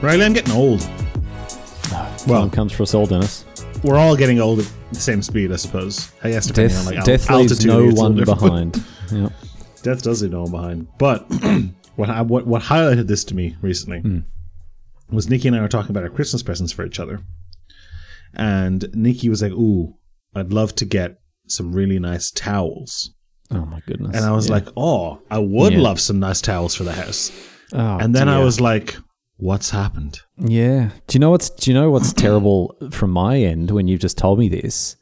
Riley, I'm getting old. Well, Time comes for us all, Dennis. We're all getting old at the same speed, I suppose. I guess depending Death, on like death al- leaves altitude, no a little one behind. Yep. Death does leave no one behind. But what, I, what what highlighted this to me recently Hmm. was Nikki and I were talking about our Christmas presents for each other, and Nikki was like, "Ooh, I'd love to get some really nice towels," Oh my goodness. and I was Yeah. like, "Oh, I would Yeah. love some nice towels for the house." oh, And then I was like, "What's happened?" Yeah. Do you know what's Do you know what's terrible from my end when you've just told me this?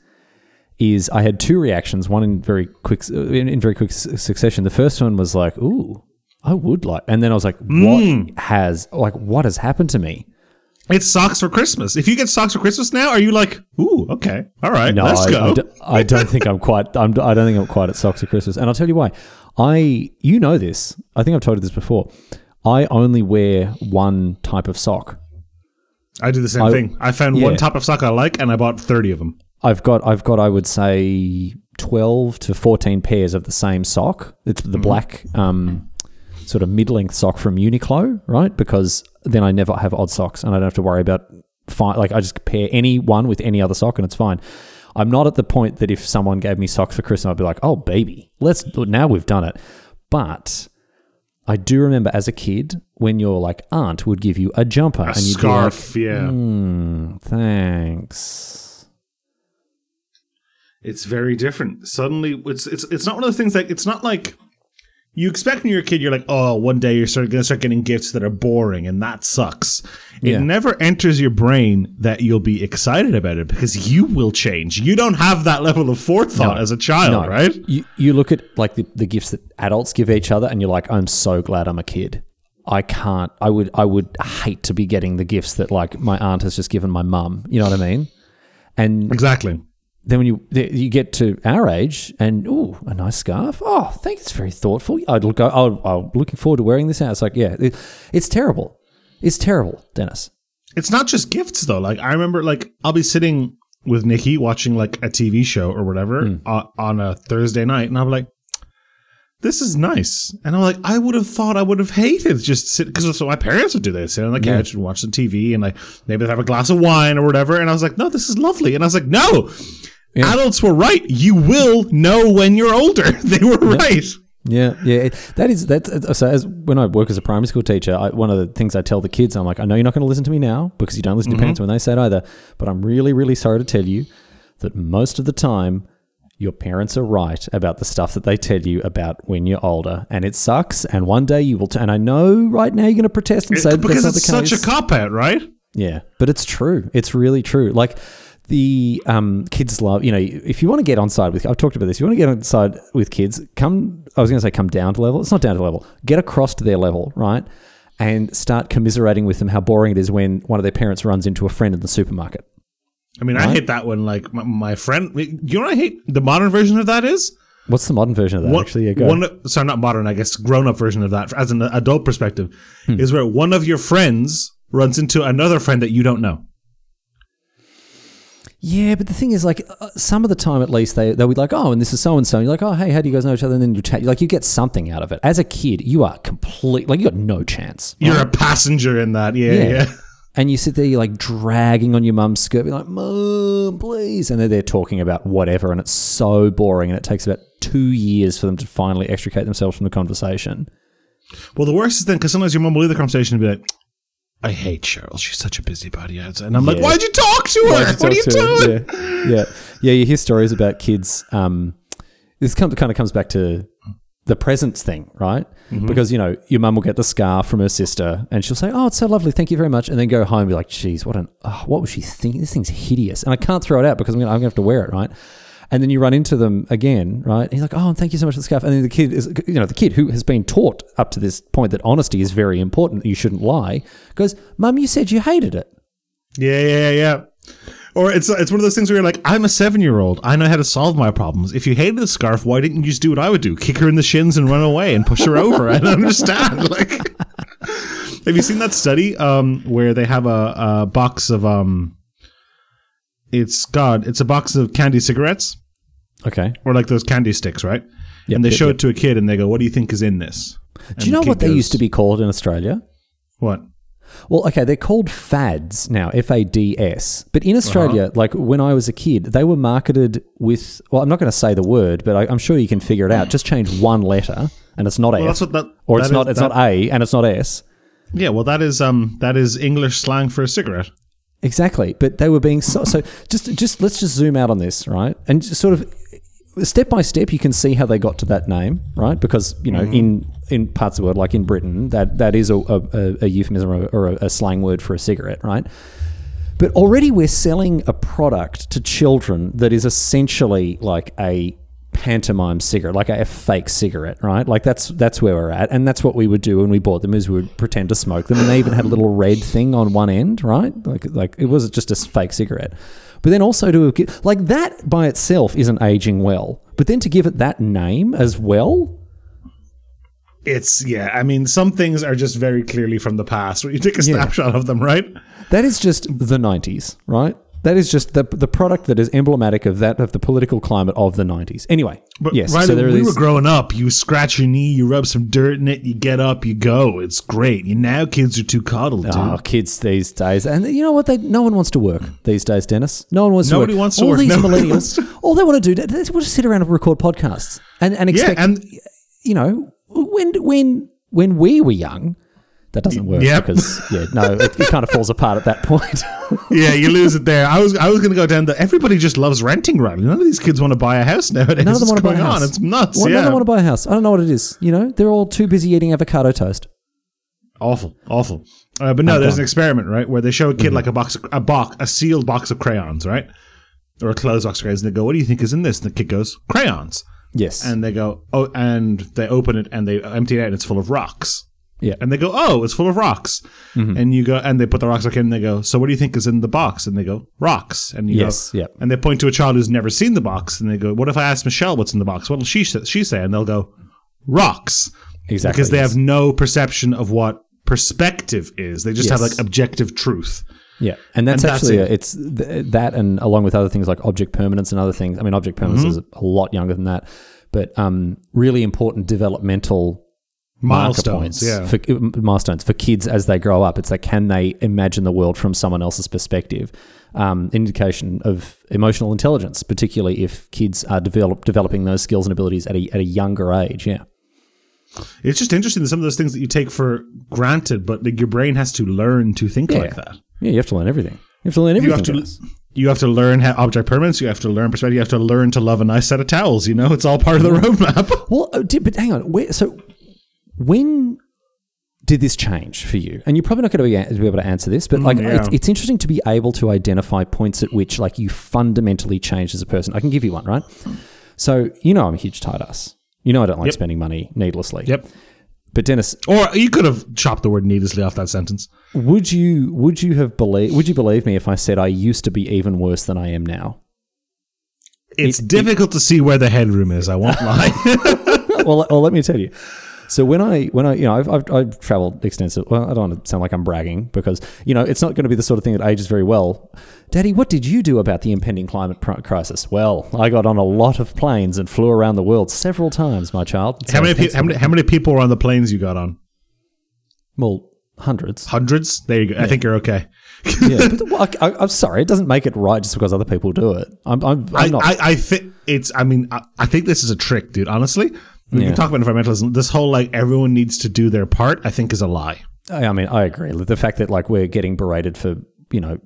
Is I had two reactions. One in very quick in, in very quick succession. The first one was like, "Ooh, I would like," and then I was like, "What hmm. has like what has happened to me?" It's socks for Christmas. If you get socks for Christmas now, are you like, "Ooh, okay, all right, No, let's I, go"? I d- I don't think I'm quite. I'm, I don't think I'm quite at socks at Christmas, and I'll tell you why. I, you know this. I think I've told you this before. I only wear one type of sock. I do the same I- thing. I found yeah. one type of sock I like, and I bought thirty of them. I've got I've got I would say twelve to fourteen pairs of the same sock. It's the black um, sort of mid length sock from Uniqlo, right? Because then I never have odd socks and I don't have to worry about fi- like I just pair any one with any other sock and it's fine. I'm not at the point that if someone gave me socks for Christmas, I'd be like, oh baby, let's now we've done it. But I do remember as a kid when your like aunt would give you a jumper A and you'd be like, scarf, yeah. "Hmm, thanks. It's very different. Suddenly, it's it's it's not one of the things like it's not like you expect when you're a kid. You're like, oh, one day you're start, gonna start getting gifts that are boring, and that sucks. It never enters your brain that you'll be excited about it because you will change. You don't have that level of forethought No. as a child, right? You you look at like the, the gifts that adults give each other, and you're like, I'm so glad I'm a kid. I can't. I would. I would hate to be getting the gifts that like my aunt has just given my mum. You know what I mean? And Exactly. Then when you you get to our age, and oh, a nice scarf. Oh, thank it's very thoughtful. I'd look. Oh, I'm looking forward to wearing this out. It's like, yeah, it, it's terrible. It's terrible, Dennis. It's not just gifts though. Like I remember, like I'll be sitting with Nikki watching like a TV show or whatever Hmm. uh, on a Thursday night, and I'm like, "This is nice." And I'm like, I would have thought I would have hated just sit because so my parents would do this, sit on the couch and watch the TV, and like maybe they'd have a glass of wine or whatever. And I was like, "No, this is lovely." And I was like, "No." Yeah. Adults were right. You will know when you're older. they were right. Yeah, yeah. It, that is that's uh, so. As when I work as a primary school teacher, I, one of the things I tell the kids, I'm like, I know you're not going to listen to me now because you don't listen to mm-hmm. parents when they say it either. But I'm really, really sorry to tell you that most of the time, your parents are right about the stuff that they tell you about when you're older, and it sucks. And one day you will. T- and I know right now you're going to protest and say that because it's such case. a cop out, right? Yeah, but it's true. It's really true. Like the um, kids love. You know, if you want to get on side with, I've talked about this. If you want to get on side with kids, come. I was going to say come down to level. It's not down to level. Get across to their level, right? And start commiserating with them how boring it is when one of their parents runs into a friend in the supermarket. I mean, I hate that one. Like my, my friend, you know what I hate? The modern version of that is What's the modern version of that? one, actually, yeah, go. one sorry, not modern, I guess, grown up version of that, as an adult perspective, Hmm. is where one of your friends runs into another friend that you don't know. Yeah, but the thing is, like, uh, some of the time at least, they, they'll be like, oh, and this is so and so. You're like, oh, hey, how do you guys know each other? And then you chat. Like, you get something out of it. As a kid, you are complete, like, you got no chance. You're a passenger in that. Yeah, yeah. And you sit there, you're like dragging on your mum's skirt, being like, Mum, please. And then they're there talking about whatever, and it's so boring. And it takes about two years for them to finally extricate themselves from the conversation. Well, the worst is then because sometimes your mum will leave the conversation and be like, I hate Cheryl. She's such a busybody. And I'm like, why'd you talk to her? Why'd What are you talk doing? Yeah. yeah. Yeah. You hear stories about kids. Um, this kind of comes back to the presents thing, right? Mm-hmm. Because, you know, your mum will get the scarf from her sister and she'll say, Oh, it's so lovely. Thank you very much. And then go home and be like, Geez, what an, oh, what was she thinking? This thing's hideous. And I can't throw it out because I'm going to have to wear it, right? And then you run into them again, right? And he's like, "Oh, thank you so much for the scarf." And then the kid is, you know, the kid who has been taught up to this point that honesty is very important, that you shouldn't lie, goes, "Mum, you said you hated it." Yeah, yeah, yeah. Or it's it's one of those things where you're like, I'm a seven year old. I know how to solve my problems. If you hated the scarf, why didn't you just do what I would do? Kick her in the shins and run away and push her over. I don't understand. Like, have you seen that study um, where they have a, a box of um, it's God, it's a box of candy cigarettes Okay. or like those candy sticks, right? Yep, and they yep, show yep. it to a kid and they go, "What do you think is in this?" Do you know what they used to be called in Australia? What? Well, okay, they're called fads now, F A D S. But in Australia, Uh-huh. like when I was a kid, they were marketed with, well, I'm not going to say the word, but I, I'm sure you can figure it out. Just change one letter and it's not F. that's what that- or it's that not it's that- not A and it's not S. Yeah, well, that is um that is English slang for a cigarette. Exactly. But they were being so, so just just let's just zoom out on this, right? And just sort of step by step you can see how they got to that name, right? Because, you know, mm-hmm. in in parts of the world like in Britain, that that is a, a, a euphemism or, a, or a slang word for a cigarette, right? But already we're selling a product to children that is essentially like a pantomime cigarette, like a fake cigarette, right? Like that's that's where we're at, and that's what we would do when we bought them is we would pretend to smoke them, and they even had a little red thing on one end, right? Like like it was just a fake cigarette. But then also to like that by itself isn't aging well, but then to give it that name as well, It's yeah. I mean, some things are just very clearly from the past. When you take a snapshot of them, right? that is just the '90s, right? That is just the the product that is emblematic of that of the political climate of the '90s. Anyway, But yes, right, so there when we these, were growing up, you scratch your knee, you rub some dirt in it, you get up, you go. It's great. You now kids are too coddled, dude. Oh, kids these days, and you know what? They no one wants to work these days, Dennis. No one wants Nobody to work. wants to all work. these millennials, all they want to do, they just want to sit around and record podcasts and and expect. yeah, and you know, when when when we were young, that doesn't work Yep. because yeah, no, it, it kind of falls apart at that point. yeah, you lose it there. I was I was going to go down the. Everybody just loves renting, right? None of these kids want to buy a house nowadays. None of them want to buy a house. on? It's nuts. Well, yeah, None of them want to buy a house. I don't know what it is. You know, they're all too busy eating avocado toast. awful, awful. Uh, but no, there's an experiment, right, where they show a kid like a box, of, a box, a sealed box of crayons, right, or a closed box of crayons, and they go, "What do you think is in this?" And the kid goes, "Crayons." Yes, And they go, "Oh," and they open it and they empty it out, and it's full of rocks. Yeah, And they go, "Oh, it's full of rocks." Mm-hmm. And you go, and they put the rocks back in. And they go, "So what do you think is in the box?" And they go, "Rocks." And you Yes, go, yep. And they point to a child who's never seen the box, and they go, "What if I ask Michelle what's in the box? What'll she say?" she say? And they'll go, "Rocks," exactly. because they yes. have no perception of what perspective is. They just have like objective truth. Yeah, and that's And that's actually it. it's th- that, and along with other things like object permanence and other things. I mean, object permanence Mm-hmm. is a lot younger than that, but um, really important developmental Milestones, yeah. for milestones for kids as they grow up. It's like can they imagine the world from someone else's perspective? Um, indication of emotional intelligence, particularly if kids are develop, developing those skills and abilities at a, at a younger age. Yeah. It's just interesting that some of those things that you take for granted, but like your brain has to learn to think Yeah. like that. Yeah, you have to learn everything. You have to learn You everything. have to. You have to learn how object permanence. You have to learn perspective. You have to learn to love a nice set of towels. You know, it's all part of the roadmap. Well, uh, but hang on. Where, so when did this change for you? And you're probably not going to be, able to answer this, but mm, like yeah. it's, it's interesting to be able to identify points at which like you fundamentally changed as a person. I can give you one, right? So you know I'm a huge tight ass. You know I don't like Yep. spending money needlessly. Yep. But Dennis, Or you could have chopped the word needlessly off that sentence. would you would you have believe would you believe me if I said I used to be even worse than I am now? It's difficult to see where the headroom is. I won't lie. well, well, let me tell you. So when I when I you know I've, I've, I've traveled extensively. Well, I don't want to sound like I'm bragging because you know it's not going to be the sort of thing that ages very well. Daddy, what did you do about the impending climate pr- crisis? Well, I got on a lot of planes and flew around the world several times, my child. how many? Pe- how many? How many people were on the planes you got on? Well, hundreds. Hundreds. There you go. I think you're okay. yeah, but well, I, I, I'm sorry, it doesn't make it right just because other people do it. I'm, I'm, I'm I, not. I, I think it's. I mean, I, I think this is a trick, dude. Honestly, when Yeah. you talk about environmentalism, this whole like everyone needs to do their part, I think, is a lie. I, I mean, I agree. The fact that like we're getting berated for you know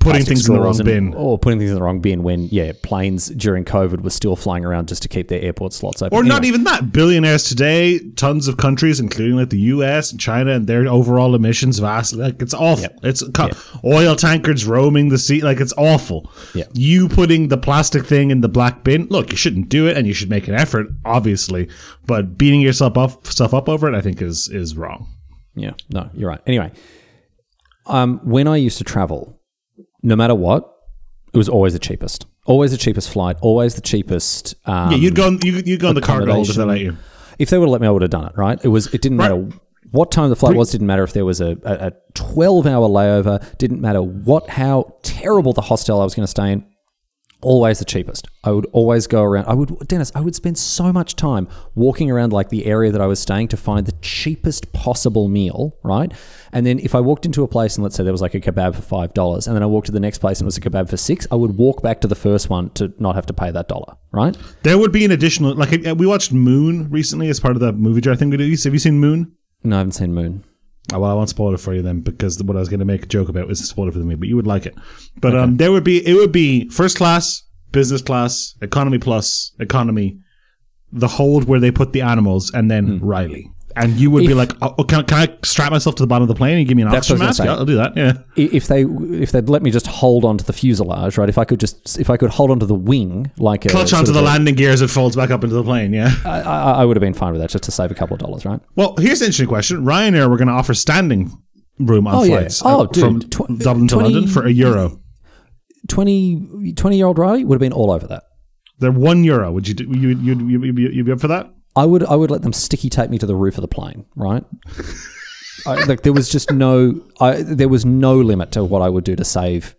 Putting things in the wrong straws bin. or putting things in the wrong bin when yeah planes during COVID were still flying around just to keep their airport slots open. Or not even that. Billionaires today, tons of countries, including like the US and China, and their overall emissions vast. Like it's awful. It's co- oil tankers roaming the sea. Like it's awful. Yeah. You putting the plastic thing in the black bin. Look, you shouldn't do it, and you should make an effort, obviously. But beating yourself up, stuff up over it, I think is is wrong. Yeah, no, you're right. Anyway, um, when I used to travel, no matter what, it was always the cheapest. Always the cheapest flight. Always the cheapest. Um, Yeah, you'd go on. You, you'd go on the cargo if they let you. if they would have let me, I would have done it. Right? It was. It didn't Right. matter what time the flight was. Didn't matter if there was a, a, a twelve hour layover. Didn't matter what how terrible the hostel I was going to stay in. Always the cheapest. I would always go around. I would, Dennis, I would spend so much time walking around like the area that I was staying to find the cheapest possible meal, right? And then if I walked into a place and let's say there was like a kebab for five dollars, and then I walked to the next place and it was a kebab for six, I would walk back to the first one to not have to pay that dollar, right? There would be an additional like uh, we watched Moon recently as part of that movie jar thing we did. Have you seen Moon? No, I haven't seen Moon. Oh, well, I won't spoil it for you then because what I was going to make a joke about is spoil it for me, but you would like it. But um, there would be it would be first class, business class, economy plus, economy, the hold where they put the animals, and then Riley. And you would be like, oh, oh, can, can I strap myself to the bottom of the plane and give me an oxygen what I was mask? Yeah. I'll do that. Yeah. If they if they'd let me just hold onto the fuselage, right? If I could just if I could hold onto the wing like a Clutch onto the a- landing gears, it folds back up into the plane. Yeah. I, I, I would have been fine with that just to save a couple of dollars, right? Well, here's an interesting question. Ryanair were going to offer standing room on Oh, yeah. flights Oh, uh, from. Tw- Dublin to 20 London for a euro. 20, 20 year old Riley would have been all over that. They're one euro. Would you do, you you you you you be up for that? I would I would let them sticky tape me to the roof of the plane, right? I, like there was just no I, there was no limit to what I would do to save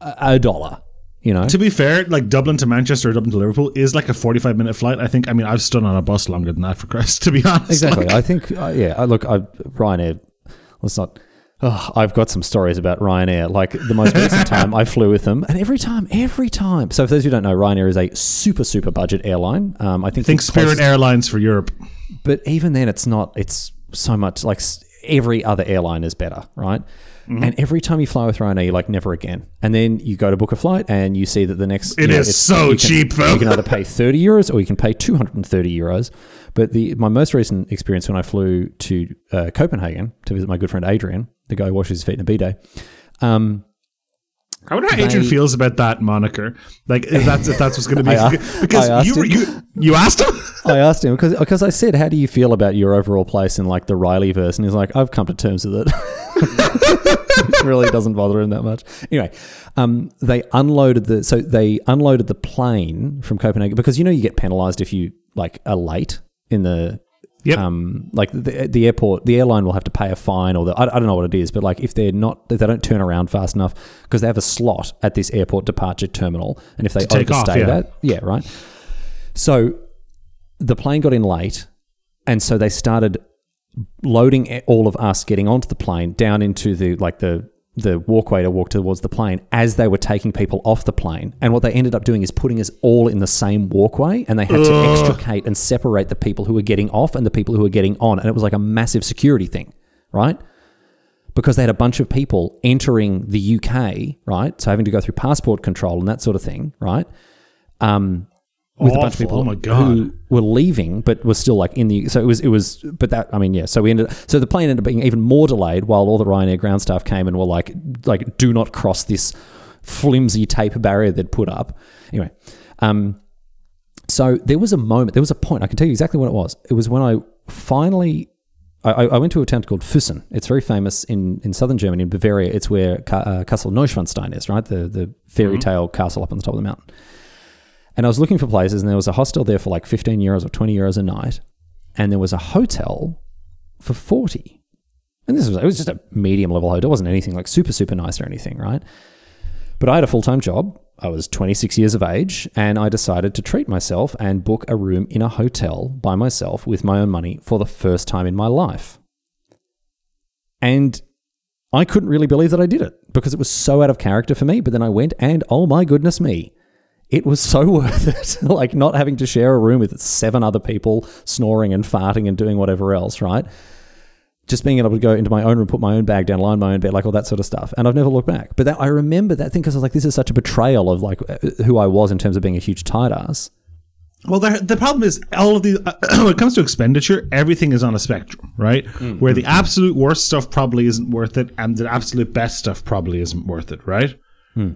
a, a dollar, you know. To be fair, like Dublin to Manchester or Dublin to Liverpool is like a forty-five minute flight. I think. I mean, I've stood on a bus longer than that for Christ. To be honest, Exactly. Like, I think, uh, yeah. I look, I, Ryanair. Let's not. Oh, I've got some stories about Ryanair. Like the most recent time I flew with them, and every time, every time. So, for those who don't know, Ryanair is a super, super budget airline. Um, I think. think Spirit closest- Airlines for Europe. but even then, it's not. It's so much like every other airline is better, right? Mm-hmm. And every time you fly with Ryanair, you're like never again. And then you go to book a flight, and you see that the next It you know, is it's- so can- cheap, though. You can either pay thirty euros or you can pay two hundred and thirty euros. But the my most recent experience when I flew to uh, Copenhagen to visit my good friend Adrian, the guy who washes his feet in a bidet. Um, I wonder how Adrian feels about that moniker. Like if that's if that's what's going to be I because you him. you you asked him. I asked him because because I said, "How do you feel about your overall place in like the Riley verse?" And he's like, "I've come to terms with it." it really doesn't bother him that much. Anyway, um, they unloaded the so they unloaded the plane from Copenhagen because you know you get penalised if you like are late in the Yep. um like the, the airport the airline will have to pay a fine or the, I, I don't know what it is but like if they're not if they don't turn around fast enough because they have a slot at this airport departure terminal and if they take off, yeah. that yeah right so the plane got in late, and so they started loading all of us getting onto the plane down into the like the the walkway to walk towards the plane as they were taking people off the plane. And what they ended up doing is putting us all in the same walkway, and they had to extricate and separate the people who were getting off and the people who were getting on, and it was like a massive security thing, right? Because they had a bunch of people entering the UK, right? So having to go through passport control and that sort of thing, right? Um, with a bunch of people Oh my God. who were leaving, but were still like in the. So it was, it was, but that, I mean, yeah. So we ended, so the plane ended up being even more delayed while all the Ryanair ground staff came and were like, like, do not cross this flimsy tape barrier they'd put up. Anyway, um, so there was a moment, there was a point, I can tell you exactly what it was. It was when I finally, I, I went to a town called Füssen. It's very famous in, in southern Germany, in Bavaria. It's where Ca- uh, Castle Neuschwanstein is, right? The, the fairy tale castle up on the top of the mountain. And I was looking for places, and there was a hostel there for like 15 euros or 20 euros a night. And there was a hotel for 40. And this was, it was just a medium level hotel. It wasn't anything like super, super nice or anything, right? But I had a full time job. I was 26 years of age, and I decided to treat myself and book a room in a hotel by myself with my own money for the first time in my life. And I couldn't really believe that I did it because it was so out of character for me. But then I went, and oh my goodness me, it was so worth it. like not having to share a room with seven other people snoring and farting and doing whatever else, right? Just being able to go into my own room, put my own bag down, in my own bed, like all that sort of stuff. And I've never looked back. But that, I remember that thing because I was like, this is such a betrayal of like uh, who I was in terms of being a huge tight ass. Well, the, the problem is all of the uh, when it comes to expenditure, everything is on a spectrum, right? Mm. Where the mm-hmm. absolute worst stuff probably isn't worth it, and the absolute best stuff probably isn't worth it, right? Hmm.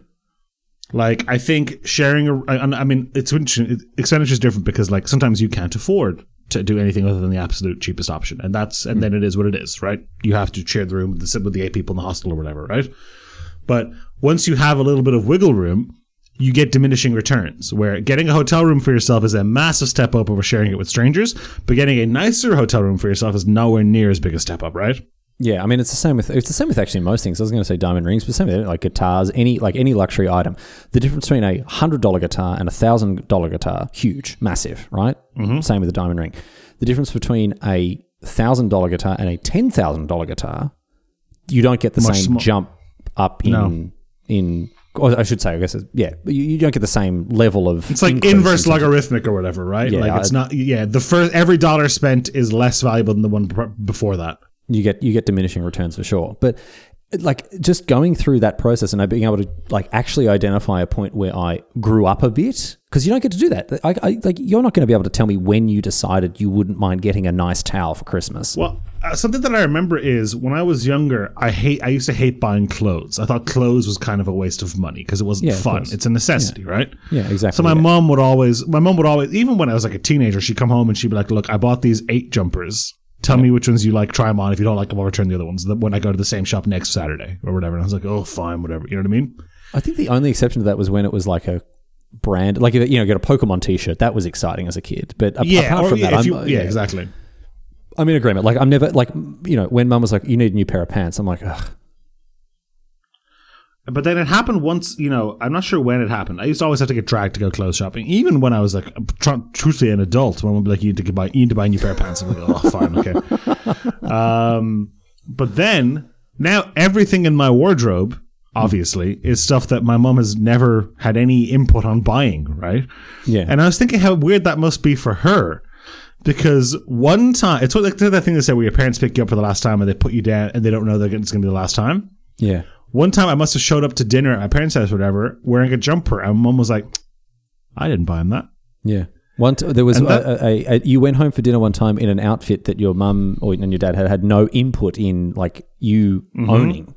Like I think sharing a, I, I mean, it's interesting. Expenditure is different because like sometimes you can't afford to do anything other than the absolute cheapest option, and that's and then it is what it is, right? You have to share the room with the with the eight people in the hostel or whatever, right? But once you have a little bit of wiggle room, you get diminishing returns. Where getting a hotel room for yourself is a massive step up over sharing it with strangers, but getting a nicer hotel room for yourself is nowhere near as big a step up, right? Yeah, I mean it's the same with it's the same with actually most things. I was going to say diamond rings, but same with like guitars, any like any luxury item. The difference between a hundred dollar guitar and a thousand dollar guitar, huge, massive, right? Mm-hmm. Same with the diamond ring. The difference between a thousand dollar guitar and a ten thousand dollar guitar, you don't get the Much same sma- jump up in No. in. Or I should say, I guess, it's- yeah, but you, you don't get the same level of. It's like inverse in terms of- logarithmic or whatever, right? Yeah, like it's I- not. Yeah, the first every dollar spent is less valuable than the one before that. You get you get diminishing returns for sure. But like just going through that process and being able to like actually identify a point where I grew up a bit because you don't get to do that. I, I, like you're not going to be able to tell me when you decided you wouldn't mind getting a nice towel for Christmas. Well, uh, something that I remember is when I was younger, I hate. I used to hate buying clothes. I thought clothes was kind of a waste of money because it wasn't Yeah, fun. It's a necessity, right? yeah, exactly. So my yeah. mom would always, my mom would always, even when I was like a teenager, she'd come home and she'd be like, "Look, I bought these eight jumpers. Tell me which ones you like. Try them on. If you don't like them, I'll return the other ones. When I go to the same shop next Saturday or whatever." And I was like, "Oh, fine, whatever." You know what I mean? I think the only exception to that was when it was like a brand, like you know, get a Pokemon T-shirt. That was exciting as a kid. But Yeah. apart from yeah, that, you- yeah, exactly. I'm in agreement. Like I'm never like you know when Mum was like, "You need a new pair of pants," I'm like, Ugh. But then it happened once, you know, I'm not sure when it happened. I used to always have to get dragged to go clothes shopping. Even when I was like, tr- truthfully an adult, when would be like, you need to buy, you need to buy a new pair of pants. I'm like, oh, fine, okay. um, but then now everything in my wardrobe, obviously, is stuff that my mom has never had any input on buying, right? yeah, And I was thinking how weird that must be for her. Because one time, it's what like that thing they say where your parents pick you up for the last time and they put you down and they don't know that it's going to be the last time. yeah. One time I must have showed up to dinner at my parents' house or whatever, wearing a jumper, and mom was like, I didn't buy him that. Yeah. One t- there was a, that- a, a, a you went home for dinner one time in an outfit that your mum or and your dad had had no input in, like you Mm-hmm. owning.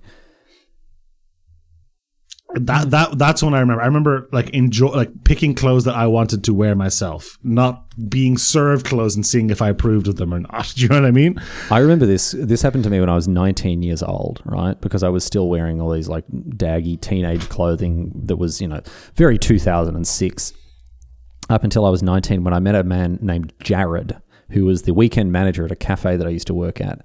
That that that's when I remember. I remember like enjoy like picking clothes that I wanted to wear myself, not being served clothes and seeing if I approved of them or not. Do you know what I mean? I remember this. This happened to me when I was 19 years old, right? Because I was still wearing all these like daggy teenage clothing that was, you know, very 2006. Up until I was 19, when I met a man named Jared, who was the weekend manager at a cafe that I used to work at.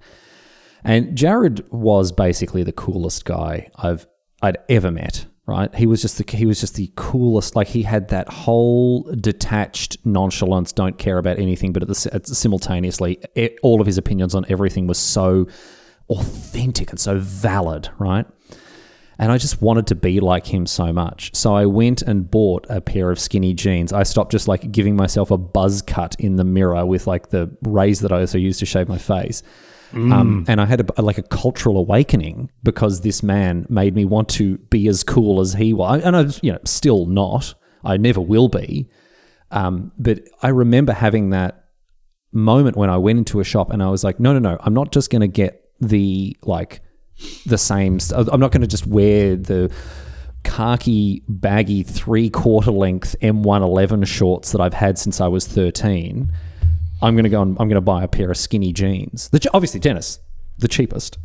And Jared was basically the coolest guy I've I'd ever met. Right, he was just the he was just the coolest. Like he had that whole detached nonchalance, don't care about anything, but at the at simultaneously, e all of his opinions on everything was so authentic and so valid. Right, and I just wanted to be like him so much. So I went and bought a pair of skinny jeans. I stopped just like giving myself a buzz cut in the mirror with like the rays that I also used to shave my face. Um, and I had a, like a cultural awakening because this man made me want to be as cool as he was. And I was, you know, still not. I never will be. Um, but I remember having that moment when I went into a shop and I was like, no, no, no, I'm not just going to get the like the same. St- I'm not going to just wear the khaki baggy three quarter length M111 shorts that I've had since I was 13. I'm going to go and I'm going to buy a pair of skinny jeans. The, ch- obviously, Dennis, the cheapest.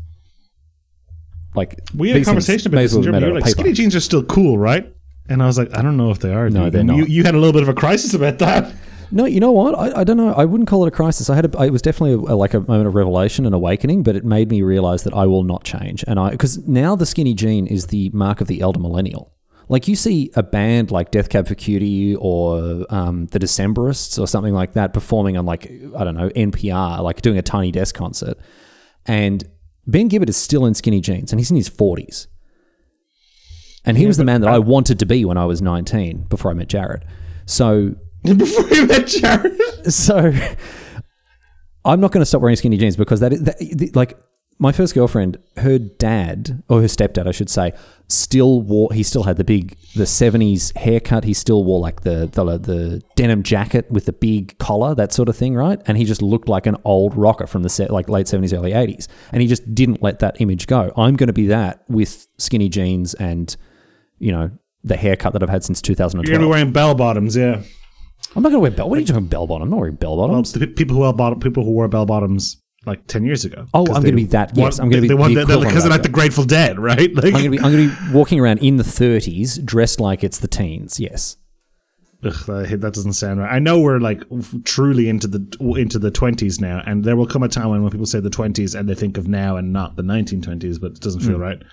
Like We had a these things conversation about this well in made Germany. out of like, paper. skinny jeans are still cool, right? And I was like, I don't know if they are. No, dude. they're And You, not. you had a little bit of a crisis about that. No, you know what? I, I don't know. I wouldn't call it a crisis. I had a, it was definitely a, like a moment of revelation and awakening, but it made me realize that I will not change. And I because now the skinny jean is the mark of the elder millennial. Like you see a band like Death Cab for Cutie or um, the Decemberists or something like that performing on like I don't know NPR, like doing a Tiny Desk concert, and Ben Gibbard is still in skinny jeans and he's in his forties. And he was the man that I wanted to be when I was 19 before I met Jared. So Before you met Jared. so I'm not going to stop wearing skinny jeans because that, is, that like my first girlfriend, her dad or her stepdad, I should say, still wore. He still had the big the '70s haircut. He still wore like the the, the denim jacket with the big collar, that sort of thing, right? And he just looked like an old rocker from the set, like late '70s, early '80s. And he just didn't let that image go. I'm going to be that with skinny jeans and you know the haircut that I've had since 2012. You're 2012. gonna be wearing bell bottoms, yeah. I'm not going to wear bell. What are you talking bell bottom? I'm not wearing bell Well, bottoms. the people who wear bottom, people who wore bell bottoms like ten years ago. Oh, I'm gonna be that, yes, want- I'm gonna be they want the that- because they're like the Grateful Dead, right? Like, I'm be I'm gonna be walking around in the 30s, dressed like it's the teens. Yes. Ugh, that, doesn't sound right. I know we're like truly into the into the twenties now, and there will come a time when, when people say the twenties and they think of now and not the nineteen twenties, but it doesn't feel mm. right.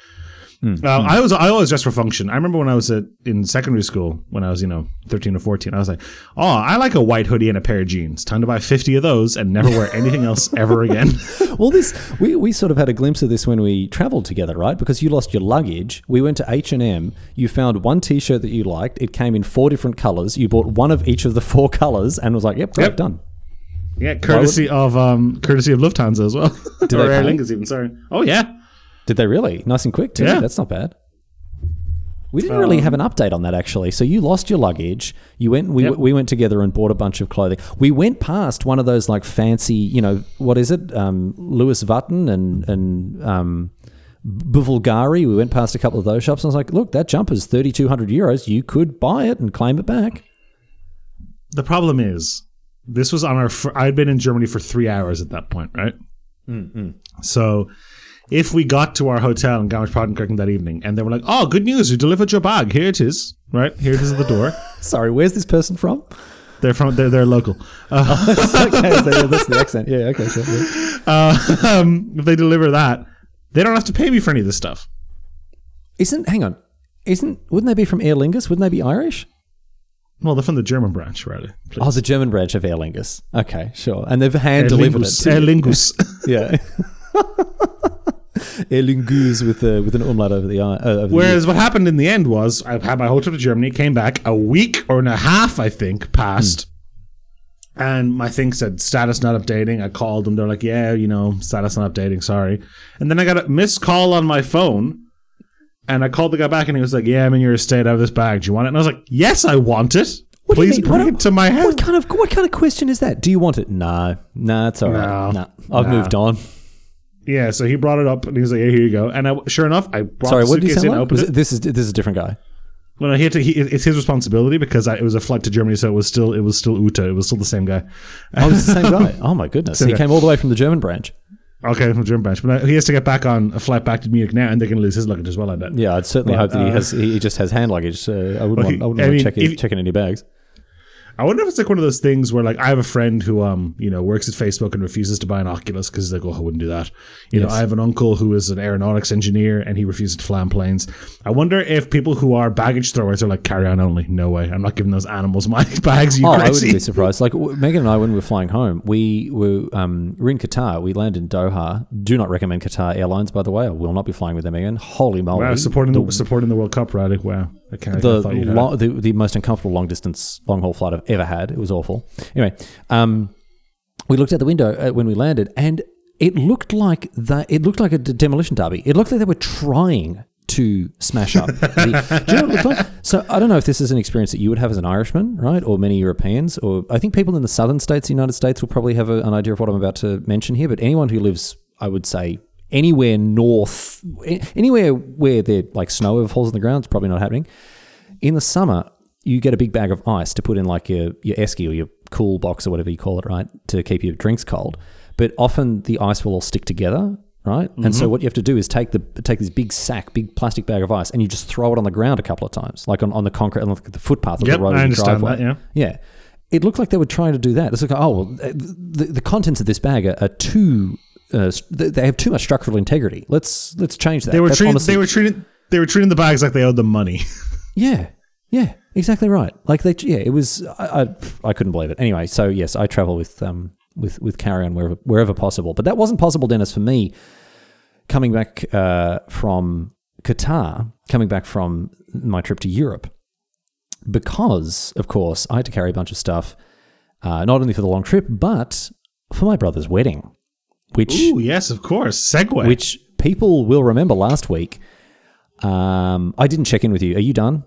Uh, I was I always dressed for function. I remember when I was at, in secondary school, when I was you know thirteen or fourteen, I was like, oh, I like a white hoodie and a pair of jeans. Time to buy fifty of those and never wear anything else ever again. Well, this we, we sort of had a glimpse of this when we travelled together, right? Because you lost your luggage. We went to H and M. You found one T-shirt that you liked. It came in four different colours. You bought one of each of the four colours and was like, "Yep, great, Yep. done." yeah, courtesy of um, courtesy of Lufthansa as well, they or pay? Lingus even. Sorry. Oh yeah. Did they really? Nice and quick too. Yeah. That's not bad. We didn't really have an update on that actually. So you lost your luggage. You went. We, Yep. we went together and bought a bunch of clothing. We went past one of those like fancy, you know, what is it? Um, Louis Vuitton and and um, Bulgari. We went past a couple of those shops. And I was like, look, that jumper's thirty two hundred euros. You could buy it and claim it back. The problem is, this was on our. Fr- I'd been in Germany for three hours at that point, right? So, if we got to our hotel in Garmisch-Partenkirchen that evening, and they were like, "Oh, good news! We delivered your bag. Here it is. Right here it is at the door." Sorry, where's this person from? They're from. They're they're local. okay, so that's the accent. Yeah, okay, sure. yeah. Uh, um, if they deliver that, they don't have to pay me for any of this stuff. Isn't hang on? Isn't wouldn't they be from Aer Lingus? Wouldn't they be Irish? Well, they're from the German branch, Riley. Please. Oh, the German branch of Aer Lingus. Okay, sure. And they've hand Aer delivered it. Lingus. to Aer. Lingus. Yeah. With uh, with an umlaut over the eye. Uh, over the Whereas what happened in the end was I had my whole trip to Germany, came back a week or and a half, I think, passed. And my thing said status not updating. I called them. They're like, yeah, you know, status not updating. Sorry. And then I got a missed call on my phone. And I called the guy back and he was like, yeah, I'm in your estate. I have this bag. Do you want it? And I was like, yes, I want it. What Please bring What- it to my house. What kind of what kind of question is that? Do you want it? No, no, it's all right. No. I've moved on. Yeah, so he brought it up and he was like, yeah, here you go. And I, sure enough, I brought Sorry, the what did you suitcase say? in, Like? opened Was it. it- this is this is a different guy. Well, no, he had to. He, it's his responsibility because I, it was a flight to Germany, so it was still it was still Uta. It was still the same guy. Oh, it's the same guy. Oh my goodness, he guy. came all the way from the German branch. Okay, from German branch, but he has to get back on a flight back to Munich now, and they're going to lose his luggage as well. I bet. Yeah, I'd certainly hope that he uh, has. He just has hand luggage. Uh, I wouldn't Well, want. he- I wouldn't I want mean, to check if- checking any bags. I wonder if it's like one of those things where, like, I have a friend who, um, you know, works at Facebook and refuses to buy an Oculus because he's like, "Oh, I wouldn't do that." You know, I have an uncle who is an aeronautics engineer and he refuses to fly on planes. I wonder if people who are baggage throwers are like carry on only. No way, I'm not giving those animals my bags. You Oh, I wouldn't be surprised. Like Megan and I, when we were flying home, we were um, we're in Qatar. We landed in Doha. Do not recommend Qatar Airlines, by the way. I will not be flying with them again. Holy moly! Wow, supporting the, supporting the World Cup, Riley. Wow. I the, lo- the the most uncomfortable long distance long haul flight I've ever had. It was awful. Anyway, um, we looked out the window uh, when we landed, and it looked like that. It looked like a demolition derby. It looked like they were trying to smash up. the, do you know what it looked like? So I don't know if this is an experience that you would have as an Irishman, right, or many Europeans, or I think people in the southern states, of the United States, will probably have a, an idea of what I'm about to mention here. But anyone who lives, I would say. Anywhere north, anywhere where there like snow falls on the ground, it's probably not happening in the summer, you get a big bag of ice to put in like your your esky or your cool box or whatever you call it, right, to keep your drinks cold. But often the ice will all stick together, right? And so what you have to do is take the take this big sack, big plastic bag of ice, and you just throw it on the ground a couple of times, like on, on the concrete, on the footpath of Yep, the road. I understand driveway. that, yeah. It looked like they were trying to do that. It's like, oh, well, the, the contents of this bag are, are too. Uh, they have too much structural integrity. Let's let's change that. They were treating. honestly- They were treating. They were treating the bags like they owed them money. yeah, yeah, exactly right. Like they, yeah, it was. I, I, I couldn't believe it. Anyway, so yes, I travel with um with with carry on wherever wherever possible. But that wasn't possible, Dennis, for me. Coming back uh, from Qatar, coming back from my trip to Europe, because of course I had to carry a bunch of stuff, uh, not only for the long trip, but for my brother's wedding, which Ooh, yes, of course. segue. which people will remember last week. Um, I didn't check in with you. Are you done?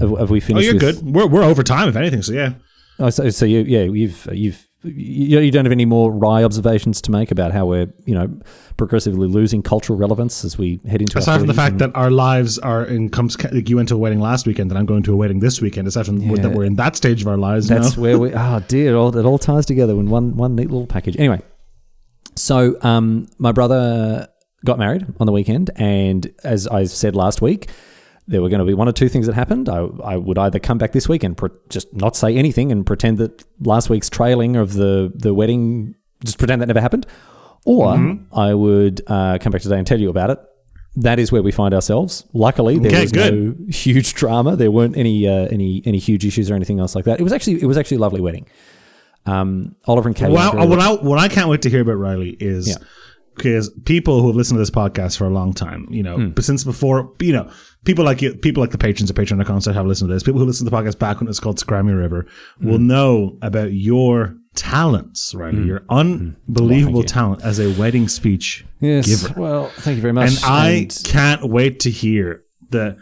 Have, have we oh, you're with- good. We're we're over time, if anything. So yeah. Oh, so, so you, yeah, you've you've you, you don't have any more wry observations to make about how we're you know progressively losing cultural relevance as we head into. Aside from the fact that our lives are in comes like you went to a wedding last weekend and I'm going to a wedding this weekend. Aside from Yeah. that we're in that stage of our lives That's now. where we. Oh dear, it all, it all ties together in one one neat little package. Anyway, so um, my brother got married on the weekend, and as I said last week, there were going to be one or two things that happened. I, I would either come back this week and pre- just not say anything and pretend that last week's trailing of the, the wedding, just pretend that never happened, or Mm-hmm. I would uh, come back today and tell you about it. That is where we find ourselves. Luckily, there Okay, was good. no huge drama. There weren't any uh, any any huge issues or anything else like that. It was actually it was actually a lovely wedding. Um, Oliver and Katie. were Well, what I what I can't wait to hear about Riley is Yeah. Because people who have listened to this podcast for a long time, you know, Hmm. but since before, you know, people like you, people like the patrons of Patreon.com that have listened to this, people who listen to the podcast back when it's called Scrammy River, will Hmm. know about your talents, Riley, your unbelievable talent as a wedding speech yes. giver. Well, thank you very much. and I can't wait to hear the.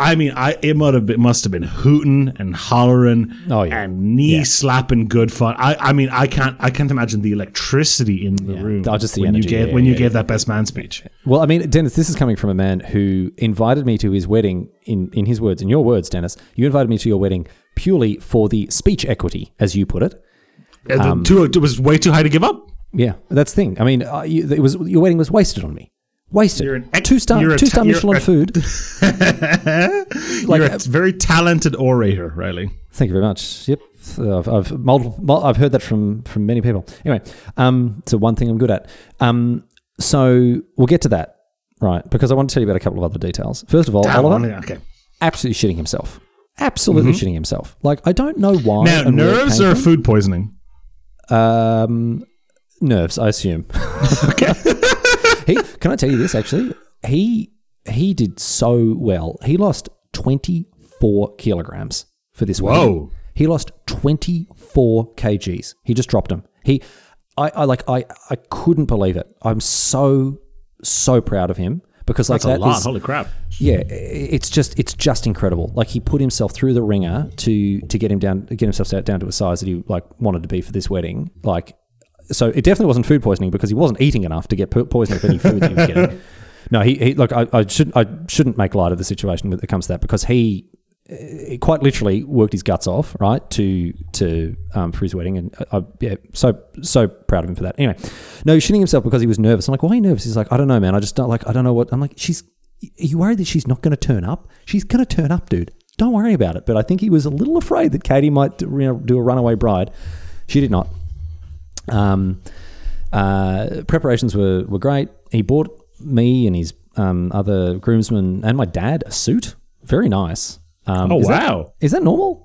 I mean, I it might have been, must have been hooting and hollering Oh, yeah. and knee Yeah. slapping good fun. I, I mean, I can't I can't imagine the electricity in the room Oh, just the when energy, you gave yeah, when you yeah, gave that best man speech. Well, I mean, Dennis, this is coming from a man who invited me to his wedding. In in his words, in your words, Dennis, you invited me to your wedding purely for the speech equity, as you put it. Uh, Um, too, it was way too high to give up. Yeah, that's the thing. I mean, uh, you, it was your wedding was wasted on me. Wasted. An two star, two star ta- Michelin food. Like, You're a very talented orator, Riley. Thank you very much. Yep, I've, I've multiple, I've heard that from from many people. Anyway, um, so one thing I'm good at. Um, so we'll get to that, right? Because I want to tell you about a couple of other details. First of all, Damn, Oliver, okay. absolutely shitting himself. Absolutely shitting himself. Like I don't know why. Now, and where it nerves from. food poisoning? Um, nerves, I assume. Okay. He can I tell you this actually? He he did so well. He lost twenty four kilograms for this wedding. Whoa. He lost twenty four kgs. He just dropped them. He, I, I like I I couldn't believe it. I'm so so proud of him because like That's a that lot. is- Holy crap. yeah, it's just it's just incredible. Like he put himself through the ringer to to get him down, get himself down to a size that he like wanted to be for this wedding. Like, so it definitely wasn't food poisoning because he wasn't eating enough to get po- poisoning for any food he was getting. No, he, he look. I, I should I shouldn't make light of the situation when it comes to that because he, eh, quite literally worked his guts off right to to um, for his wedding and I, I, yeah so so proud of him for that. Anyway, no, he's shitting himself because he was nervous. I'm like, why are you nervous? He's like, I don't know, man. I just don't like. I don't know what. I'm like, she's. Are you worried that she's not going to turn up? She's going to turn up, dude. Don't worry about it. But I think he was a little afraid that Katie might you know, do a runaway bride. She did not. Um, uh, preparations were, were great. He bought me and his um, other groomsmen and my dad a suit. Very nice. Um, Oh is that- wow. is that normal?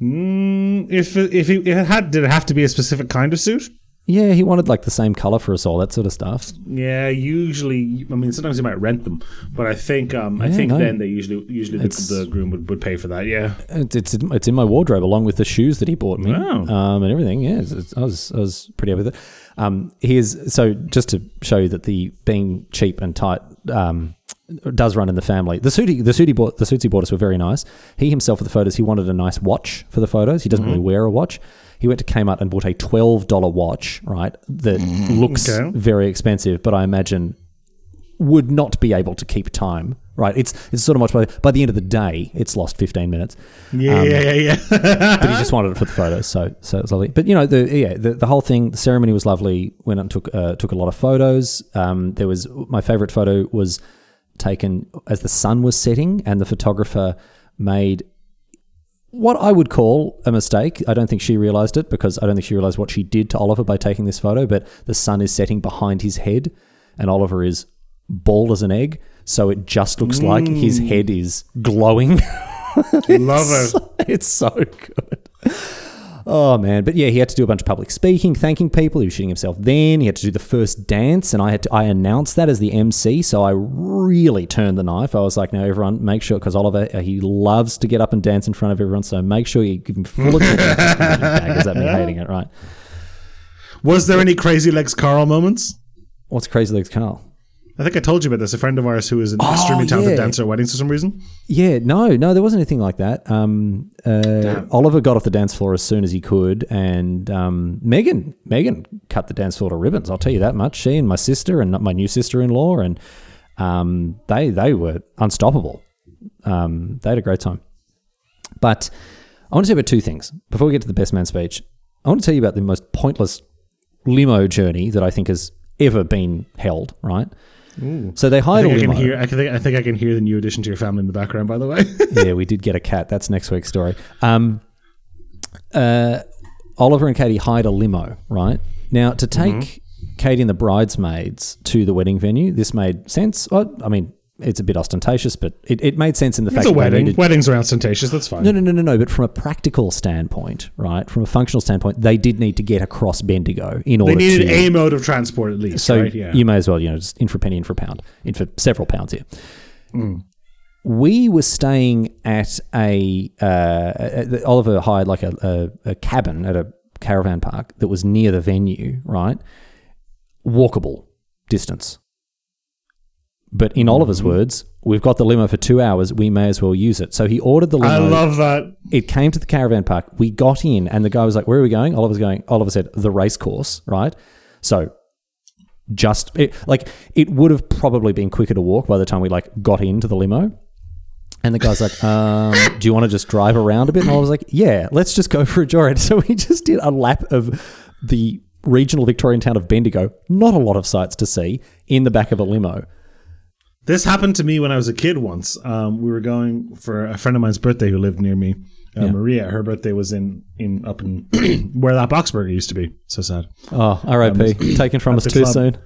Mm, if if it, if it had did it have to be a specific kind of suit? Yeah, he wanted like the same color for us all, that sort of stuff. Yeah, usually. I mean, sometimes you might rent them, but I think um, I think no. then they usually usually the, the groom would, would pay for that. Yeah. It's, it's it's in my wardrobe along with the shoes that he bought me, Wow. um, and everything. Yeah, it's, it's- I was I was pretty happy with it. Um, he is so just to show you that the being cheap and tight um, does run in the family. The suit he, the suit he bought the suits he bought us were very nice. He himself for the photos he wanted a nice watch for the photos. He doesn't really wear a watch. He went to Kmart and bought a twelve dollar watch, right? That looks Okay. very expensive, but I imagine would not be able to keep time. Right? It's it's sort of much by, by the end of the day, it's lost fifteen minutes Yeah, yeah, yeah, yeah. but he just wanted it for the photos, so so it was lovely. But you know, the yeah, the, the whole thing, the ceremony was lovely. Went and took uh, took a lot of photos. Um, there was my favorite photo was taken as the sun was setting, and the photographer made what I would call a mistake. I don't think she realized it because I don't think she realized what she did to Oliver by taking this photo. But the sun is setting behind his head, and Oliver is bald as an egg, so it just looks like his mm. head is glowing. Love it. it's so good. Oh man, but yeah, he had to do a bunch of public speaking, thanking people. He was shooting himself. Then he had to do the first dance, and I had to I announced that as the MC. So I really turned the knife. I was like, now everyone, make sure," because Oliver uh, he loves to get up and dance in front of everyone. So make sure you give him full attention. Is that me hating it? Right? Was there any crazy legs Carl moments? What's crazy legs, Carl? I think I told you about this. A friend of ours who is an Oh, extremely talented yeah. dancer at weddings for some reason. Yeah, no, no, there wasn't anything like that. Um, uh, Oliver got off the dance floor as soon as he could, and um, Megan, Megan cut the dance floor to ribbons. I'll tell you that much. She and my sister and my new sister-in-law, and um, they they were unstoppable. Um, they had a great time. But I want to tell you about two things before we get to the best man speech. I want to tell you about the most pointless limo journey that I think has ever been held. Right. So they I hired a think I can hear. I think I think I can hear the new addition to your family in the background. By the way, yeah, we did get a cat. That's next week's story. Um, uh, Oliver and Katie hired a limo, right? Now, to take Mm-hmm. Katie and the bridesmaids to the wedding venue, this made sense. I mean, it's a bit ostentatious, but it, it made sense in the it's fact a that wedding. needed- Weddings are ostentatious. That's fine. no, no, no, no, no. But from a practical standpoint, right? From a functional standpoint, they did need to get across Bendigo in order They needed to. a mode of transport at least, so right? Yeah. you may as well, you know, just in for a penny, in for a pound, in for several pounds here. Mm. We were staying at a uh, Oliver hired like a, a, a cabin at a caravan park that was near the venue, right? Walkable distance. But in Mm-hmm. Oliver's words, we've got the limo for two hours. We may as well use it. So he ordered the limo I love that. it came to the caravan park. We got in, and the guy was like, "Where are we going?" Oliver's going. Oliver said, "The race course." Right. So, just it, like it would have probably been quicker to walk by the time we like got into the limo. And the guy's like, um, "Do you want to just drive around a bit?" And I was like, "Yeah, let's just go for a joyride." So we just did a lap of the regional Victorian town of Bendigo. Not a lot of sights to see in the back of a limo. This happened to me when I was a kid once. Um, we were going for a friend of mine's birthday who lived near me. Uh, Maria, her birthday was in, in up in where that Boxburger used to be. So sad. Oh, R.I.P. Taken from us too club. soon.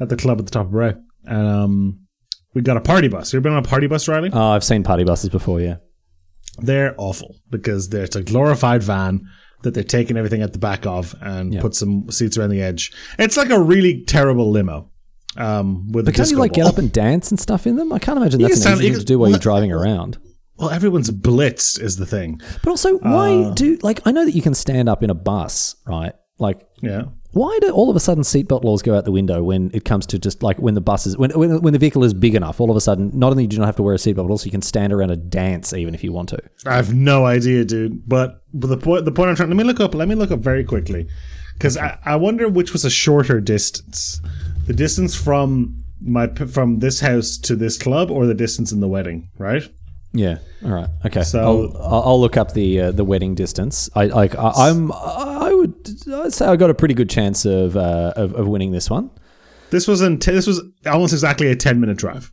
At the club at the top of Bray. And um, we got a party bus. You ever been on a party bus, Riley? Oh, I've seen party buses before. Yeah. They're awful because they're, it's a glorified van that they're taking everything at the back of and put some seats around the edge. It's like a really terrible limo. Um, with But can't you like get up and dance and stuff in them? I can't imagine You that's can an easy thing to do while you're driving around. Well, everyone's blitzed is the thing. But also, why Uh. do like I know that you can stand up in a bus, right? Like, Yeah. why do all of a sudden seatbelt laws go out the window when it comes to just like when the bus is when when, when the vehicle is big enough? All of a sudden, not only do you not have to wear a seatbelt, but also you can stand around and dance even if you want to. I have no idea, dude. But, but the point the point I'm trying let me look up let me look up very quickly. Because I, I wonder which was a shorter distance. The distance from my from this house to this club or the distance in the wedding, right? Yeah. All right. Okay. So- I'll, I'll look up the uh, the wedding distance. I like I, I'm I would I'd say I got a pretty good chance of uh, of, of winning this one. This was in t- this was almost exactly a 10 minute drive.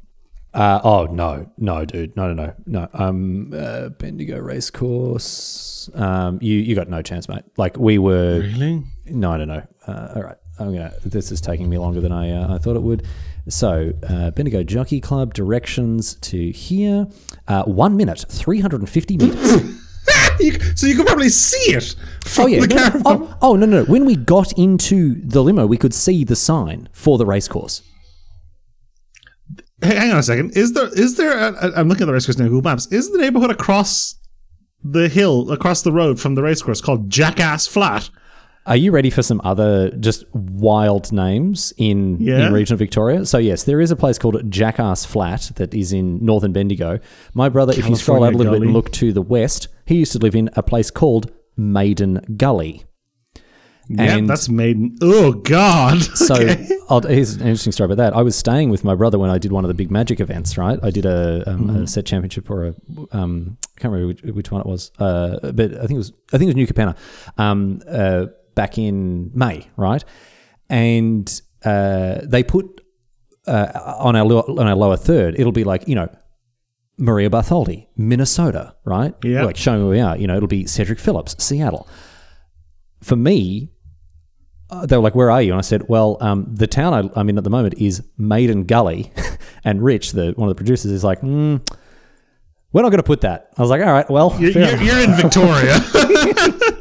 Uh, oh no, no, dude, no, no, no, no. Um, uh, Bendigo Racecourse. Um, you you got no chance, mate. Like we were. Really? No, no, no. Uh, all right, I'm gonna. This is taking me longer than I uh, I thought it would. So uh, Bendigo Jockey Club directions to here. Uh, one minute, three hundred and fifty meters. You, so you could probably see it from oh yeah. the no, caravan. oh, oh no, no. When we got into the limo, we could see the sign for the racecourse. Hey, hang on a second. Is there is there? A, a, I'm looking at the racecourse now. Google Maps. Is the neighborhood across the hill, across the road from the racecourse, called Jackass Flat? Are you ready for some other just wild names in, Yeah. in regional Victoria? So yes, there is a place called Jackass Flat that is in northern Bendigo. My brother, if you scroll out a little bit and look to the west, he used to live in a place called Maiden Gully. Yeah, that's Maiden. Oh God. So Okay. I'll, here's an interesting story about that. I was staying with my brother when I did one of the big magic events. Right, I did a, um, Mm-hmm. a set championship or a um, I can't remember which, which one it was, uh, but I think it was I think it was New Capenna um, uh, back in May. Right, and uh, they put uh, on our lo- on our lower third, it'll be like you know Maria Bartholdi, Minnesota, right? Yeah. like showing where we are. You know, it'll be Cedric Phillips, Seattle. For me, uh, they were like, "Where are you?" And I said, "Well, um, the town I, I'm in at the moment is Maiden Gully." and Rich, the one of the producers, is like, mm, "We're not going to put that." I was like, "All right, well, You're, you're, you're in Victoria.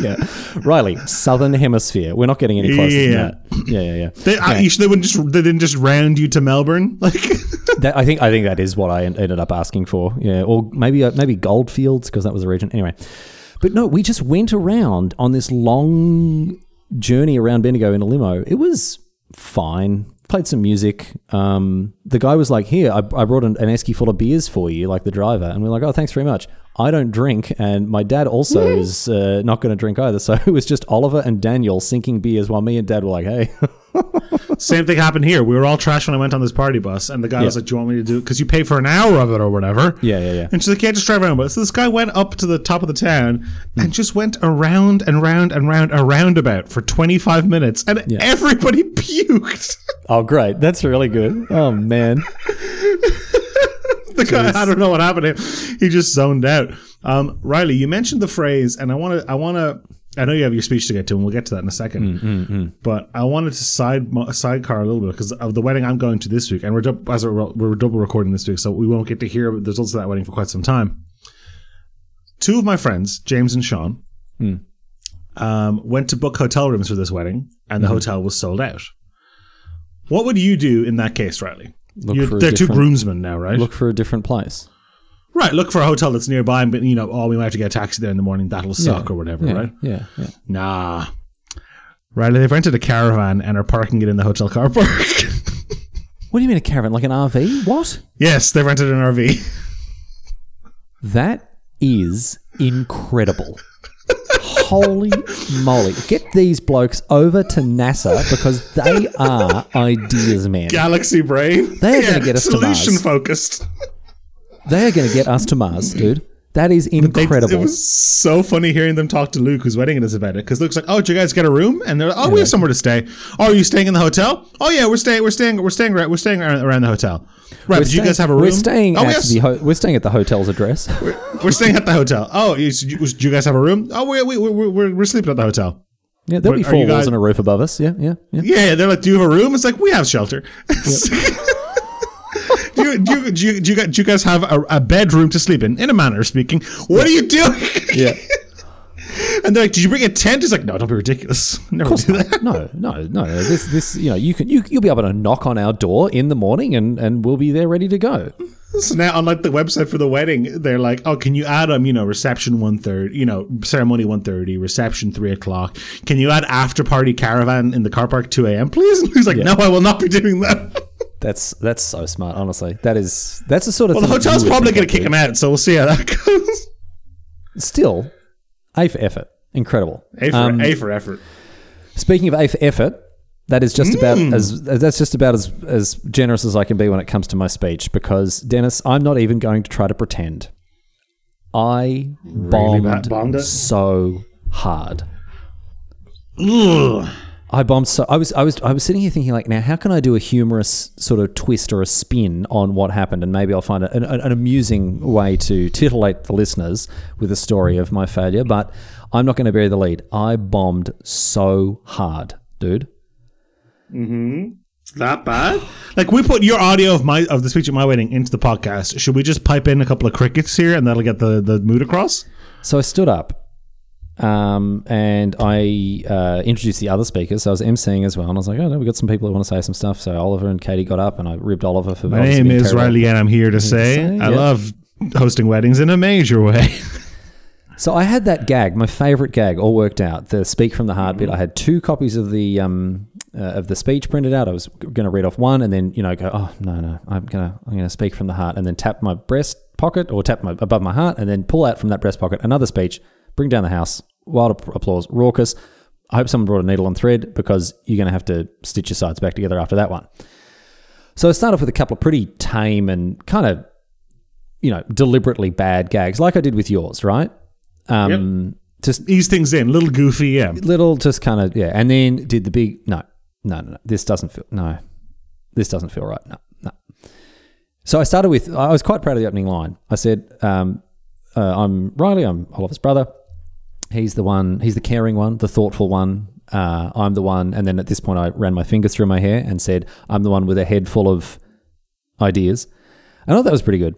yeah, Riley, Southern Hemisphere. We're not getting any closer Yeah. than that. Yeah, yeah, yeah. they, I, you should- they wouldn't just they didn't just round you to Melbourne. Like That, I think I think that is what I ended up asking for. Yeah, or maybe uh, maybe Goldfields because that was the region. Anyway, but no, we just went around on this long journey around Bendigo in a limo. It was fine. Played some music. Um, the guy was like, "Here, I, I brought an, an esky full of beers for you," like the driver, and we're like, "Oh, thanks very much." I don't drink, and my dad also is uh, not going to drink either. So it was just Oliver and Daniel sinking beers while me and Dad were like, "Hey." Same thing happened here. We were all trash when I went on this party bus, and the guy was like, "Do you want me to do?" Because you pay for an hour of it or whatever. Yeah, yeah, yeah. And she's like, "Yeah, just drive around." But so this guy went up to the top of the town and just went around and round and round a roundabout for twenty five minutes, and everybody puked. Oh, great. That's really good. Oh, man. the guy, I don't know what happened. to him. He just zoned out. Um, Riley, you mentioned the phrase, and I want to, I want to, I know you have your speech to get to, and we'll get to that in a second. Mm, But I wanted to side sidecar a little bit because of the wedding I'm going to this week, and we're as we're, we're double recording this week, so we won't get to hear the results of that wedding for quite some time. Two of my friends, James and Sean, Hmm. um, went to book hotel rooms for this wedding, and the Mm-hmm. hotel was sold out. What would you do in that case, Riley? Look for they're two groomsmen now, right? Look for a different place. Right, look for a hotel that's nearby, but you know, oh, we might have to get a taxi there in the morning. That'll suck or whatever, Yeah, right? yeah, yeah. Nah. Right, they've rented a caravan and are parking it in the hotel car park. What do you mean a caravan? Like an RV? What? yes, they've rented an RV. That is incredible. Holy moly. Get these blokes over to NASA because they are ideas men. Galaxy brain. They are gonna get us to solution Mars. focused. They are going to get us to Mars, dude. That is They- incredible. it was so funny hearing them talk to Luke, who's wedding is about it, because Luke's like, "Oh, did you guys get a room?" And they're like, "Oh, we have somewhere to stay." Oh, are you staying in the hotel? Oh, yeah, we're staying. We're staying. We're staying. Right, we're staying around, around the hotel. Right, We're but you guys have a room? We're staying, Oh, at yes. the ho- we're staying at the hotel's address. We're staying at the hotel. Oh, you, you, do you guys have a room? Oh, we, we, we, we're, we're sleeping at the hotel. Yeah, there'll be But are four walls guys- and a roof above us. Yeah, yeah, yeah. Yeah, they're like, "Do you have a room?" It's like, "We have shelter." do, you, do, you, do, you, do, you, guys- do you guys have a, a bedroom to sleep in? In a manner of speaking, what are you doing? Yeah. and they're like, "Did you bring a tent?" It's like, "No, don't be ridiculous. Never do that." No, no, no. This, this, you know, you can, you, you'll be able to knock on our door in the morning, and and we'll be there ready to go. So now on like the website for the wedding, they're like, "Oh, can you add um, you know, reception one third, you know, ceremony one thirty, reception three o'clock. Can you add after party caravan in the car park two a.m. please?" And he's like, "No, I will not be doing that." That's that's so smart. Honestly, that is that's the sort of. Well, the hotel's probably going to kick him out, so we'll see how that goes. Still, A for effort, incredible. A for Um, A for effort. Speaking of A for effort, that is just about Hmm. as that's just about as as generous as I can be when it comes to my speech. Because Dennis, I'm not even going to try to pretend. I bombed, bad- bombed so hard. Ugh. I bombed so I was I was I was sitting here thinking like now how can I do a humorous sort of twist or a spin on what happened and maybe I'll find an, an, an amusing way to titillate the listeners with a story of my failure but I'm not going to bury the lead I bombed so hard dude mm-hmm That bad? Like we put your audio of my of the speech at my wedding into the podcast. Should we just pipe in a couple of crickets here and that'll get the the mood across? so I stood up um, and I uh, introduced the other speakers so I was emceeing as well and I was like oh no, we've got some people who want to say some stuff so Oliver and Katie got up and I ribbed Oliver for My name is terrible. Riley, and I'm here to say say, I yeah. love hosting weddings in a major way. So I had that gag, my favorite gag, all worked out. The speak from the heart bit. I had two copies of the um, uh, of the speech printed out. I was going to read off one, and then you know go, oh no no, I'm gonna I'm gonna speak from the heart, and then tap my breast pocket or tap my above my heart, and then pull out from that breast pocket another speech. Bring down the house. Wild applause, raucous. I hope someone brought a needle and thread because you're going to have to stitch your sides back together after that one. So I start off with a couple of pretty tame and kind of, you know, deliberately bad gags, like I did with yours, right? Um, Just Ease things in, little goofy, yeah. little, just kind of, yeah. And then did the big, no, no, no, no. This doesn't feel, no, this doesn't feel right. No, no. So I started with, I was quite proud of the opening line. I said, um, uh, I'm Riley, I'm Oliver's brother. He's the one, he's the caring one, the thoughtful one. Uh, I'm the one. And then at this point, I ran my fingers through my hair and said, I'm the one with a head full of ideas. I thought that was pretty good.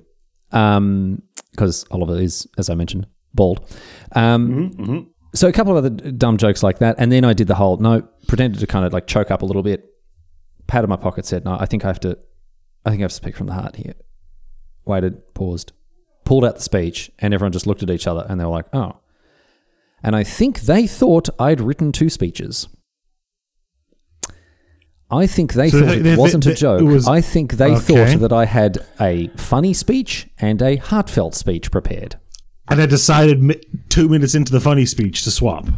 Because Oliver is, as I mentioned, bald. Um, So a couple of other dumb jokes like that. And then I did the whole, no, pretended to kind of like choke up a little bit, patted my pocket, said, no, I think I have to, I think I have to speak from the heart here. Waited, paused, pulled out the speech, and everyone just looked at each other and they were like, oh. And I think they thought I'd written two speeches. I think they So thought they- it wasn't they- a joke. was- I think they Okay. thought that I had a funny speech and a heartfelt speech prepared. And I decided mi- two minutes into the funny speech to swap.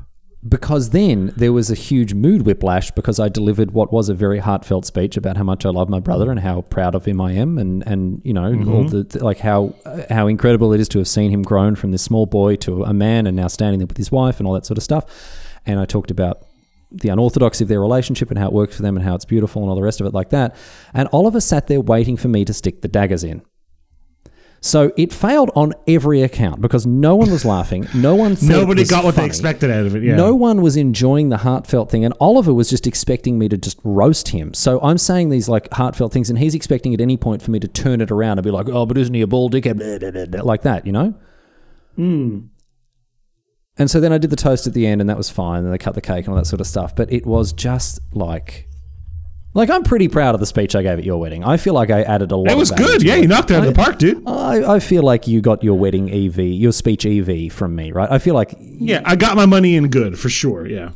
Because then there was a huge mood whiplash because I delivered what was a very heartfelt speech about how much I love my brother and how proud of him I am, and and you know all mm-hmm. the the- like how how incredible it is to have seen him grown from this small boy to a man and now standing there with his wife and all that sort of stuff. And I talked about the unorthodoxy of their relationship and how it works for them and how it's beautiful and all the rest of it like that. And Oliver sat there waiting for me to stick the daggers in. So it failed on every account because no one was laughing. No one Nobody got what they expected out of it. Yeah. No one was enjoying the heartfelt thing, and Oliver was just expecting me to just roast him. So I'm saying these like heartfelt things, and he's expecting at any point for me to turn it around and be like, "Oh, but isn't he a ball dickhead?" Blah, blah, blah, blah, Like that, you know. Hmm. And so then I did the toast at the end, and that was fine. And they cut the cake and all that sort of stuff. But it was just like, like I'm pretty proud of the speech I gave at your wedding. I feel like I added a lot. It was good. Yeah, it. you knocked it out of the park, dude. I, I feel like you got your wedding EV, your speech EV from me, right? I feel like Yeah, I got my money in good for sure. Yeah.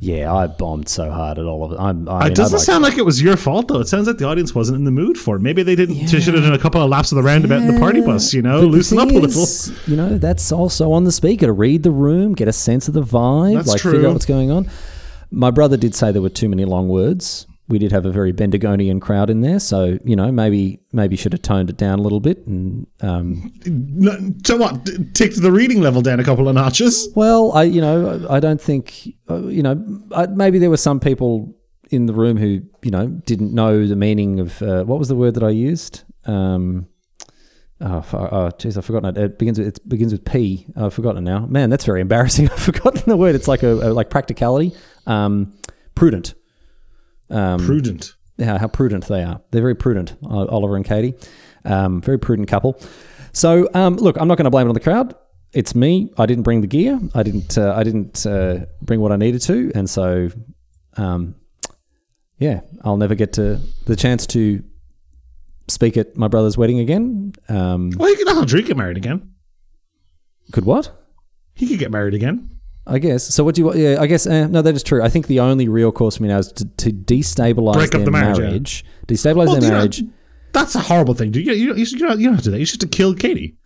Yeah, I bombed so hard at all of it. I'm, I It mean, doesn't like- sound like it was your fault though. It sounds like the audience wasn't in the mood for it. Maybe they didn't. They should have done a couple of laps of the roundabout in the party bus. You know, loosen up a little. You know, that's also on the speaker to read the room, get a sense of the vibe, That's like true. figure out what's going on. My brother did say there were too many long words. We did have a very Bendigonian crowd in there, so you know maybe maybe should have toned it down a little bit. And um, No, So what? t- Take the reading level down a couple of notches. well, I you know I don't think uh, you know I, maybe there were some people in the room who you know didn't know the meaning of uh, what was the word that I used. Um, Oh, oh, jeez, I've forgotten it. It begins with it begins with P. I've forgotten it now. Man, that's very embarrassing. I've forgotten the word. It's like a, a like practicality. Um, prudent. Um, Prudent. how, how prudent they are. They're very prudent, Oliver and Katie. Um, very prudent couple. So, um, look, I'm not going to blame it on the crowd. It's me. I didn't bring the gear. I didn't. Uh, I didn't uh, bring what I needed to, and so, um, yeah, I'll never get to the chance to speak at my brother's wedding again. Um, Well, you could Aldrich get married again. could what? He could get married again. I guess. So what do you? Yeah, I guess. Uh, no, that is true. I think the only real course for me now is to, to destabilize Break up their the marriage, marriage. yeah. Destabilize Well, their you know, marriage. that's a horrible thing. dude. You, you, you, you, don't, you don't have to do that. You should to kill Katie.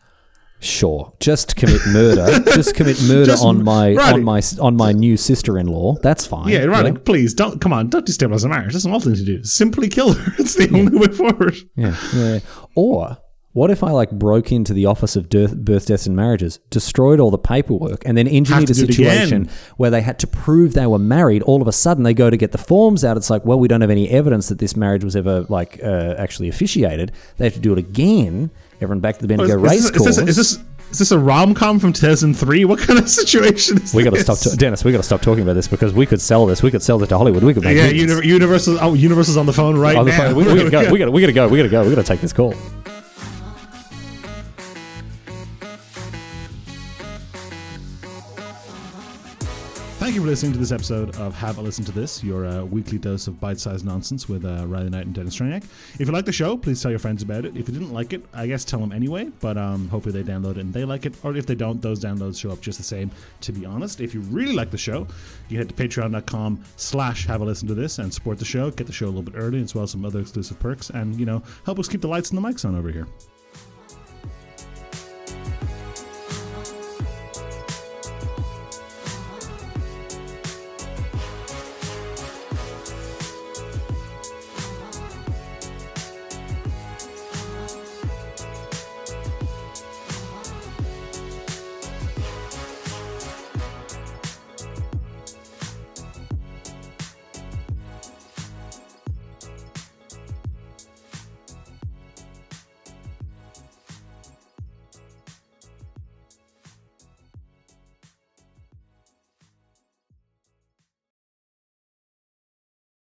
Sure, just commit murder. just commit murder Just- on my right. on my on my new sister-in-law. That's fine. Yeah, right. Please don't come on. Don't destabilize the marriage. That's an awful thing to do. Simply kill her. It's the only way forward. Yeah, yeah. Or what if I like broke into the office of death, birth, deaths, and marriages, destroyed all the paperwork, and then engineered a situation where they had to prove they were married? All of a sudden, they go to get the forms out. It's like, well, we don't have any evidence that this marriage was ever like uh, actually officiated. They have to do it again. Everyone back to the Bendigo Is, race is, this, course. is, this, is this is this a rom com from 2003? What kind of situation is we got to this? stop, Dennis. We got to stop talking about this because we could sell this. We could sell it to Hollywood. We could make Yeah, Universal. Oh, Universal's on the phone right On the now. phone. We, we gotta go. We gotta, we gotta go. We gotta go. We gotta take this call. You for listening to this episode of Have a Listen to This, your uh, weekly dose of bite-sized nonsense with uh, Riley Knight and Dennis Straniak. If you like the show, please tell your friends about it. If you didn't like it, I guess tell them anyway, but um, hopefully they download it and they like it. Or if they don't, those downloads show up just the same, to be honest. If you really like the show, you head to patreon.com slash have a listen to this and support the show, get the show a little bit early, as well as some other exclusive perks, and, you know, help us keep the lights and the mics on over here.